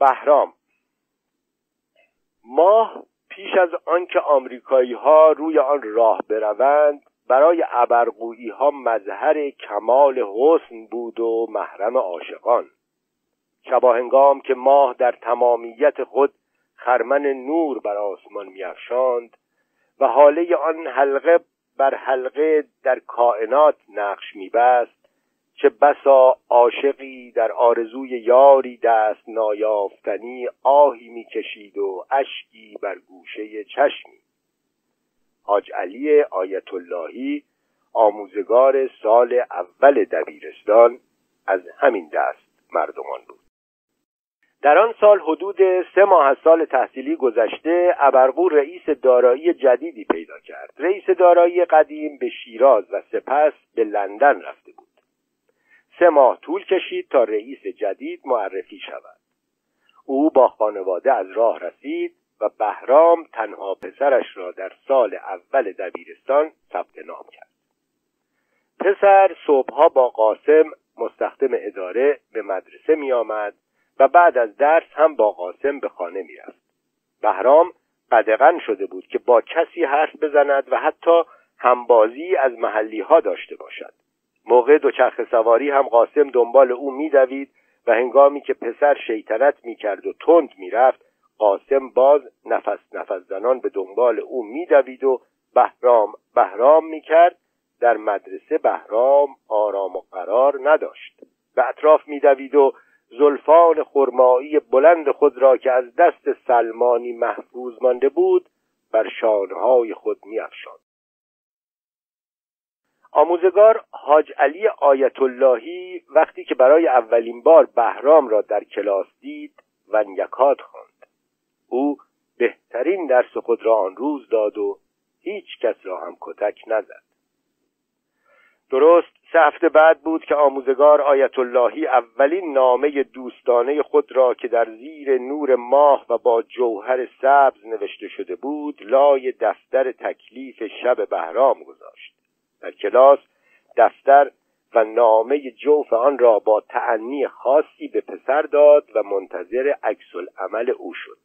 بهرام. ماه پیش از آنکه آمریکایی ها روی آن راه بروند برای ابرقویی ها مظهر کمال حسن بود و محرم عاشقان. شباهنگام که ماه در تمامیت خود خرمن نور بر آسمان میافشاند و حاله آن حلقه بر حلقه در کائنات نقش میبست چه بسا عاشقی در آرزوی یاری دست نایافتنی آهی می‌کشید و اشکی بر گوشه چشمی. حاج علی آیت اللهی آموزگار سال اول دبیرستان از همین دست مردمان بود. در آن سال حدود سه ماه از سال تحصیلی گذشته ابرقو رئیس دارایی جدیدی پیدا کرد. رئیس دارایی قدیم به شیراز و سپس به لندن رفته بود. سه ماه طول کشید تا رئیس جدید معرفی شود. او با خانواده از راه رسید و بهرام تنها پسرش را در سال اول دبیرستان ثبت نام کرد. پسر صبحها با قاسم مستخدم اداره به مدرسه می آمد و بعد از درس هم با قاسم به خانه می رفت. بهرام قدغن شده بود که با کسی حرف بزند و حتی همبازی از محلی ها داشته باشد. موقع دوچرخه سواری هم قاسم دنبال او میدوید و هنگامی که پسر شیطنت می‌کرد و تند می‌رفت قاسم باز نفس نفس زنان به دنبال او میدوید و بهرام بهرام می‌کرد. در مدرسه بهرام آرام و قرار نداشت. به اطراف میدوید و زلفان خرمایی بلند خود را که از دست سلمانی محفوظ مانده بود بر شانهای خود میافشاند. آموزگار حاج علی آیت اللهی وقتی که برای اولین بار بهرام را در کلاس دید ونیکات خواند. او بهترین درس خود را آن روز داد و هیچ کس را هم کتک نزد. درست سه هفته بعد بود که آموزگار آیت اللهی اولین نامه دوستانه خود را که در زیر نور ماه و با جوهر سبز نوشته شده بود لای دفتر تکلیف شب بهرام گذاشت. در کلاس دفتر و نامه جوف آن را با تعنی خاصی به پسر داد و منتظر عکس عمل او شد.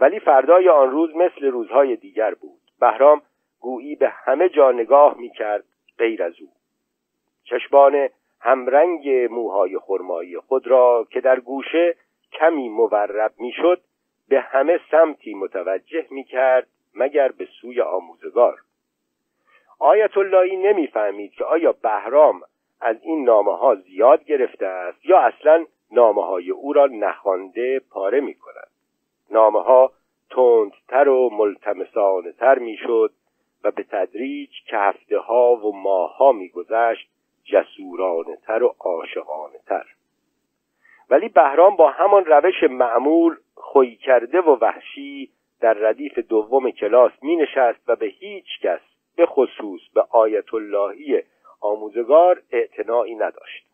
ولی فردای آن روز مثل روزهای دیگر بود. بهرام گویی به همه جا نگاه می کرد غیر از او. چشمان همرنگ موهای خرمایی خود را که در گوشه کمی مورب می‌شد به همه سمتی متوجه می کرد مگر به سوی آموزگار. آیت اللهی نمی‌فهمید که آیا بهرام از این نامه ها زیاد گرفته است یا اصلا نامه های او را نخوانده پاره می کند نامه ها تندتر و ملتمسانه تر می شد و به تدریج که هفته ها و ماه ها می گذشت جسورانه تر و عاشقانه تر ولی بهرام با همان روش معمول خوی کرده و وحشی در ردیف دوم کلاس می نشست و به هیچ کس به خصوص به آیت اللهی آموزگار اعتناعی نداشت.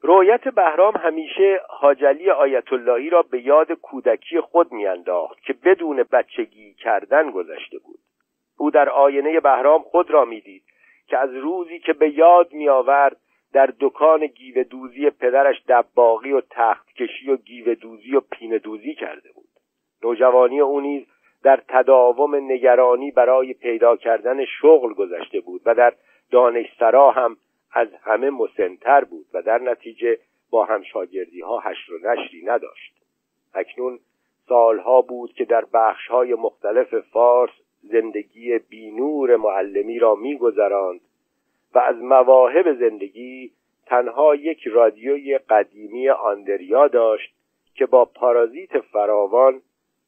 رویت بهرام همیشه حاجلی آیت اللهی را به یاد کودکی خود میانداخت که بدون بچگی کردن گذشته بود. او در آینه بهرام خود را می‌دید که از روزی که به یاد میآورد در دکان گیوه دوزی پدرش دباغی و تخت کشی و گیوه دوزی و پینه دوزی کرده بود. نوجوانی او نیز در تداوم نگرانی برای پیدا کردن شغل گذشته بود و در دانشسرا هم از همه مسنتر بود و در نتیجه با همشاگردی ها حشر و نشری نداشت. اکنون سالها بود که در بخش های مختلف فارس زندگی بینور معلمی را میگذراند و از مواهب زندگی تنها یک رادیوی قدیمی آندریا داشت که با پارازیت فراوان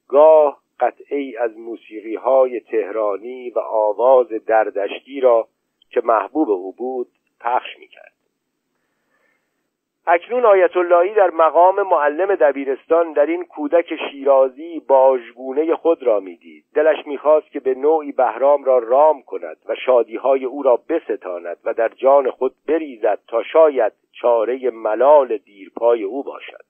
گاه قطعی از موسیقی های تهرانی و آواز دردشتی را که محبوب او بود پخش می‌کرد. اکنون آیت اللهی در مقام معلم دبیرستان در این کودک شیرازی باژگونه خود را می‌دید. دلش می‌خواست که به نوعی بهرام را رام کند و شادیهای او را بستاند و در جان خود بریزد تا شاید چاره ملال دیرپای او باشد.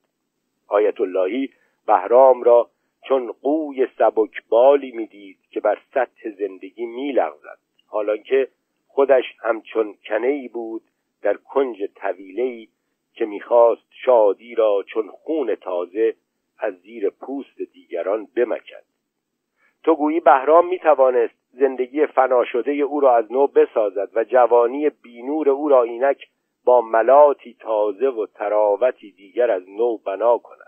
آیت اللهی بهرام را چون قوی سبکبالی می‌دید که بر سطح زندگی میلغزد. حالانکه خودش همچون کنهای بود در کنج طویلهای که می‌خواست شادی را چون خون تازه از زیر پوست دیگران بمکد. تو گویی بهرام می‌توانست زندگی فنا شده او را از نو بسازد و جوانی بینور او را اینک با ملاتی تازه و تراوتی دیگر از نو بنا کند.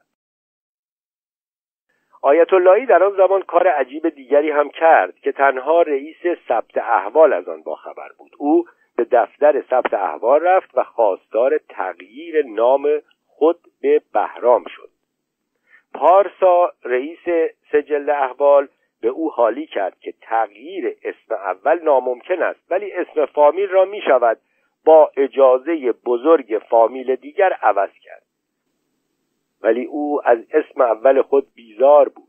آیت اللهی در آن زمان کار عجیب دیگری هم کرد که تنها رئیس ثبت احوال از آن باخبر بود. او به دفتر ثبت احوال رفت و خواستار تغییر نام خود به بهرام شد. پارسا رئیس سجل احوال به او حالی کرد که تغییر اسم اول ناممکن است ولی اسم فامیل را می شود با اجازه بزرگ فامیل دیگر عوض کرد. ولی او از اسم اول خود بیزار بود.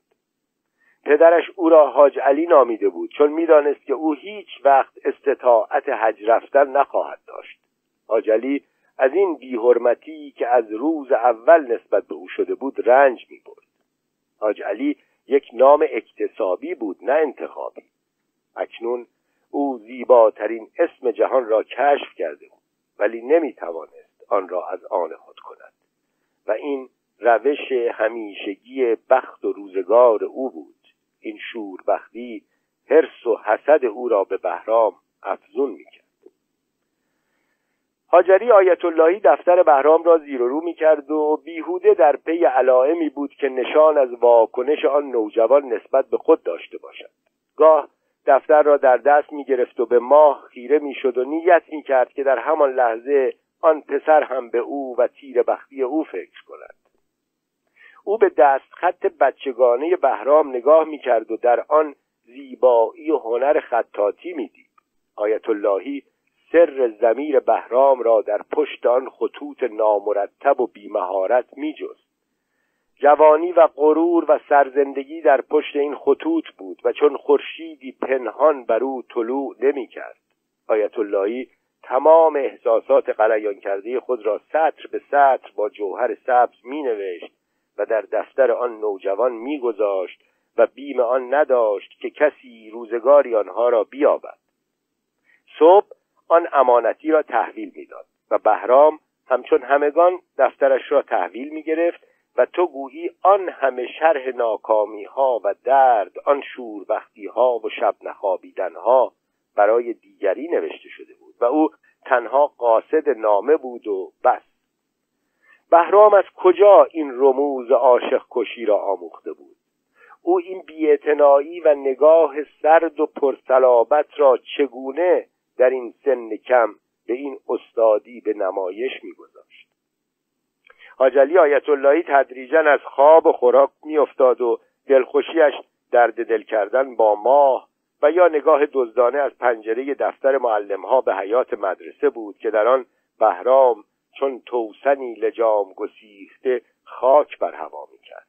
پدرش او را حاج علی نامیده بود چون می‌دانست که او هیچ وقت استطاعت حج رفتن نخواهد داشت. حاج علی از این بیحرمتی که از روز اول نسبت به او شده بود رنج می برد حاج علی یک نام اکتسابی بود نه انتخابی. اکنون او زیباترین اسم جهان را کشف کرده بود ولی نمی توانست آن را از آن خود کند. و این روش همیشگی بخت و روزگار او بود. این شوربختی حرس و حسد او را به بهرام افزون می‌کرد. حاجری آیت اللهی دفتر بهرام را زیر و رو می‌کرد و بیهوده در پی علائمی بود که نشان از واکنش آن نوجوان نسبت به خود داشته باشد. گاه دفتر را در دست می گرفت و به ماه خیره می شد و نیت می کرد که در همان لحظه آن پسر هم به او و تیر بختی او فکر کند. او به دست خط بچگانه بهرام نگاه می کرد و در آن زیبایی و هنر خطاطی می دید آیت اللهی سر زمیر بهرام را در پشت آن خطوط نامرتب و بیمهارت می جست جوانی و غرور و سرزندگی در پشت این خطوط بود و چون خورشیدی پنهان بر او طلوع نمی کرد آیت اللهی تمام احساسات قلیان کرده خود را سطر به سطر با جوهر سبز می نوشت و در دفتر آن نوجوان میگذاشت و بیم آن نداشت که کسی روزگاری آنها را بیابد. صبح آن امانتی را تحویل می‌داد و بهرام همچون همگان دفترش را تحویل می گرفت و تو گویی آن همه شرح ناکامی ها و درد آن ها و شب نخوابیدن ها برای دیگری نوشته شده بود و او تنها قاصد نامه بود و بس. بهرام از کجا این رموز عاشق کشی را آموخته بود؟ او این بیاعتنایی و نگاه سرد و پرسلابت را چگونه در این سن کم به این استادی به نمایش میگذاشت؟ حاجلی آیت اللهی تدریجا از خواب و خوراک میافتاد و دلخوشیش درد دل کردن با ماه و یا نگاه دزدانه از پنجره دفتر معلمها به حیات مدرسه بود که در آن بهرام چون توسنی لجام گسیخته خاک بر هوا می‌کرد.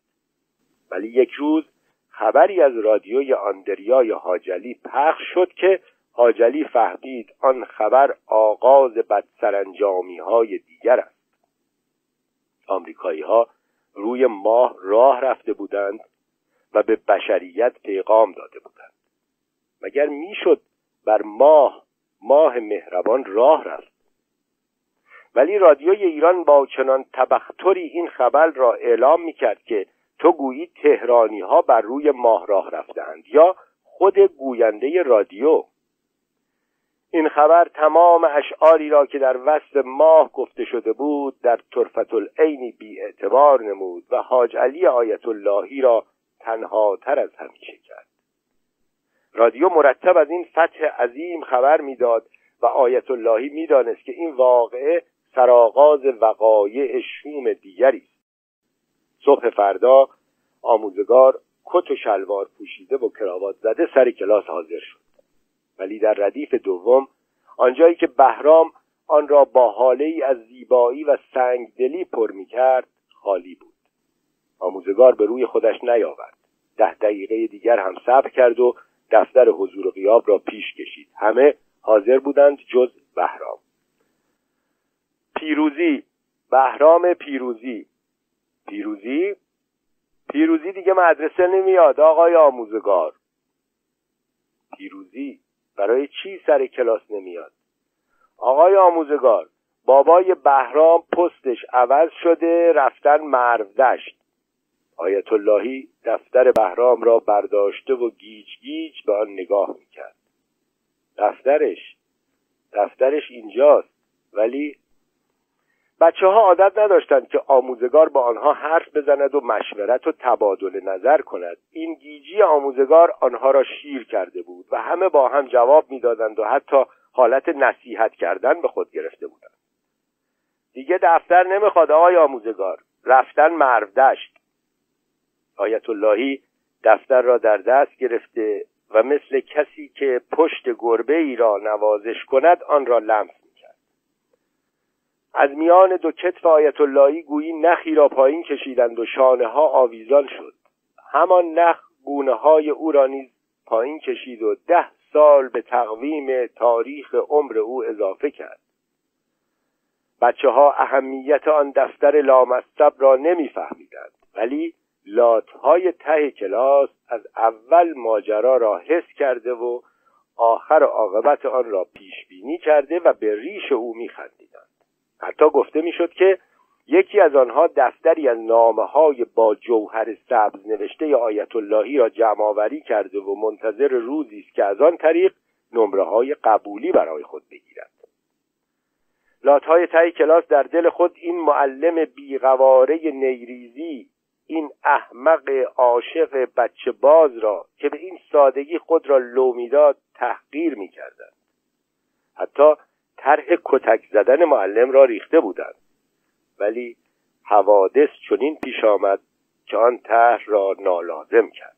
ولی یک روز خبری از رادیوی آندریای حاجلی پخش شد که حاجلی فهمید آن خبر آغاز بدسرانجامی های دیگر است. آمریکایی ها روی ماه راه رفته بودند و به بشریت پیغام داده بودند. مگر می‌شد بر ماه ماه مهربان راه رفت؟ ولی رادیوی ایران با چنان تبختری این خبر را اعلام می‌کرد که تو گویی تهرانی ها بر روی ماه راه رفتند یا خود گوینده رادیو. این خبر تمام اشعاری را که در وصف ماه گفته شده بود در طرفت العینی بی اعتبار نمود و حاج علی آیت اللهی را تنها تر از همیشه کرد رادیو مرتب از این فتح عظیم خبر می‌داد و آیت اللهی می‌دانست که این واقعه سرآغاز وقایع شوم دیگری. است صبح فردا آموزگار کت و شلوار پوشیده و کراوات زده سر کلاس حاضر شد. ولی در ردیف دوم آنجایی که بهرام آن را با حاله ای از زیبایی و سنگدلی پر می کرد خالی بود. آموزگار به روی خودش نیاورد. ده دقیقه دیگر هم صبر کرد و دفتر حضور و غیاب را پیش کشید. همه حاضر بودند جز بهرام. پیروزی بهرام پیروزی. پیروزی؟ پیروزی دیگه مدرسه نمیاد آقای آموزگار. پیروزی برای چی سر کلاس نمیاد؟ آقای آموزگار بابای بهرام پستش عوض شده رفتن مرودشت آیت اللهی دفتر بهرام را برداشته و گیج گیج به آن نگاه می‌کرد. دفترش دفترش اینجاست ولی بچه ها عادت نداشتند که آموزگار با آنها حرف بزند و مشورت و تبادل نظر کند. این گیجی آموزگار آنها را شیر کرده بود و همه با هم جواب می‌دادند و حتی حالت نصیحت کردن به خود گرفته بودند. دیگه دفتر نمی‌خواد آقای آموزگار. رفتن مردشت آیت اللهی دفتر را در دست گرفته و مثل کسی که پشت گربه ای را نوازش کند آن را لمس از میان دو کتف آیت اللهی گویی نخی را پایین کشیدند و شانه ها آویزان شد. همان نخ گونه های او را نیز پایین کشید و ده سال به تقویم تاریخ عمر او اضافه کرد. بچه ها اهمیت آن دفتر لامصب را نمیفهمیدند ولی لاتهای ته کلاس از اول ماجرا را حس کرده و آخر عاقبت آن را پیش بینی کرده و به ریش او میخندیدند حتی گفته می‌شد که یکی از آنها دفتری از نامه های با جوهر سبز نوشته آیت اللهی را جمع آوری کرده و منتظر روزی است که از آن طریق نمره های قبولی برای خود بگیرد. لاتهای ته کلاس در دل خود این معلم بیقواره نیریزی این احمق عاشق بچه باز را که به این سادگی خود را لو می‌داد تحقیر می‌کردند. حتی طرح کتک زدن معلم را ریخته بودند. ولی حوادث چنین پیش آمد که آن طرح را نالازم کرد.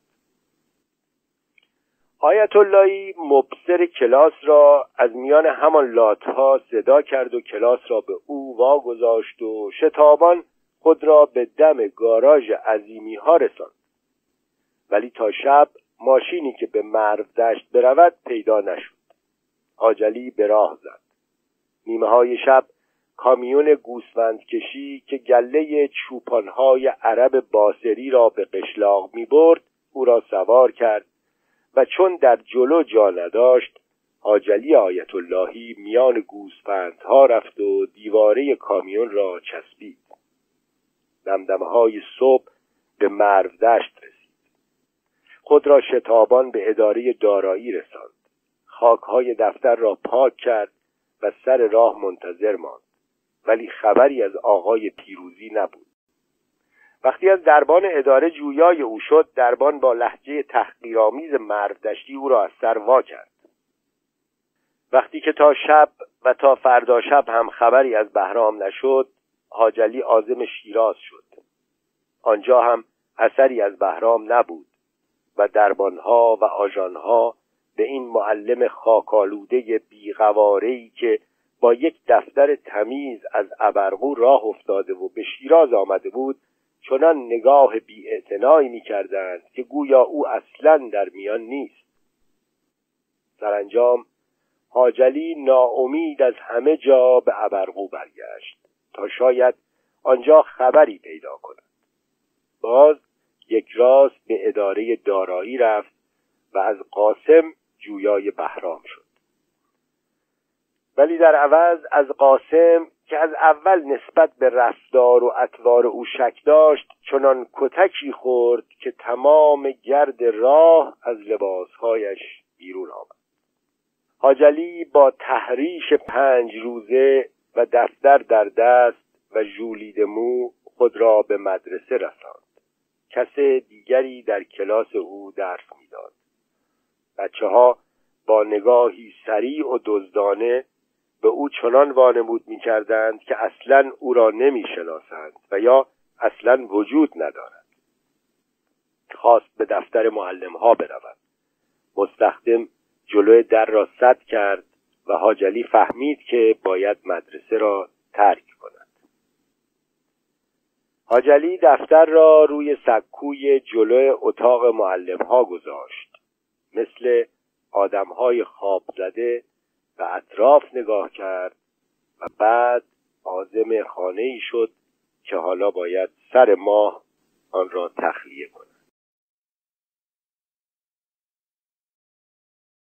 آیت اللهی مبصر کلاس را از میان همان لاتها صدا کرد و کلاس را به او واگذاشت و شتابان خود را به دم گاراژ عظیمی ها رساند. ولی تا شب ماشینی که به مرو دشت برود پیدا نشد. آجلی به راه زد. نیمه های شب کامیون گوسفند کشی که گله چوپانهای عرب باسری را به قشلاق می برد او را سوار کرد و چون در جلو جا نداشت آجلی آیت اللهی میان گوسفندها رفت و دیواره کامیون را چسبید. دمدمه های صبح به مرو دشت رسید. خود را شتابان به اداره دارایی رساند. خاکهای دفتر را پاک کرد و سر راه منتظر ماند. ولی خبری از آقای پیروزی نبود. وقتی از دربان اداره جویای او شد دربان با لحجه تحقیرآمیز مردشتی او را از سر وا کرد. وقتی که تا شب و تا فردا شب هم خبری از بهرام نشد حاجلی عازم شیراز شد. آنجا هم اثری از بهرام نبود و دربانها و آژانها به این معلم خاکالوده بیغوارهی که با یک دفتر تمیز از ابرقو راه افتاده و به شیراز آمده بود چنان نگاه بی می کردند که گویا او اصلا در میان نیست. سرانجام حاجلی ناامید از همه جا به ابرقو برگشت تا شاید آنجا خبری پیدا کند. باز یک راست به اداره دارایی رفت و از قاسم جویای بهرام شد. ولی در عوض از قاسم که از اول نسبت به رفتار و اطوار او شک داشت چنان کتکی خورد که تمام گرد راه از لباسهایش بیرون آمد. حاجلی با تحریش پنج روزه و دفتر در دست و ژولید مو خود را به مدرسه رساند. کس دیگری در کلاس او درس می‌داد. بچه ها با نگاهی سریع و دزدانه به او چنان وانمود می کردند که اصلا او را نمی شناسند و یا اصلا وجود ندارد. خواست به دفتر معلم ها برود مستخدم جلوی در را صد کرد و حاجلی فهمید که باید مدرسه را ترک کند. حاجلی دفتر را روی سکوی جلوی اتاق معلم ها گذاشت. مثل آدم های خواب زده به اطراف نگاه کرد و بعد آزم خانه ای شد که حالا باید سر ماه آن را تخلیه کند.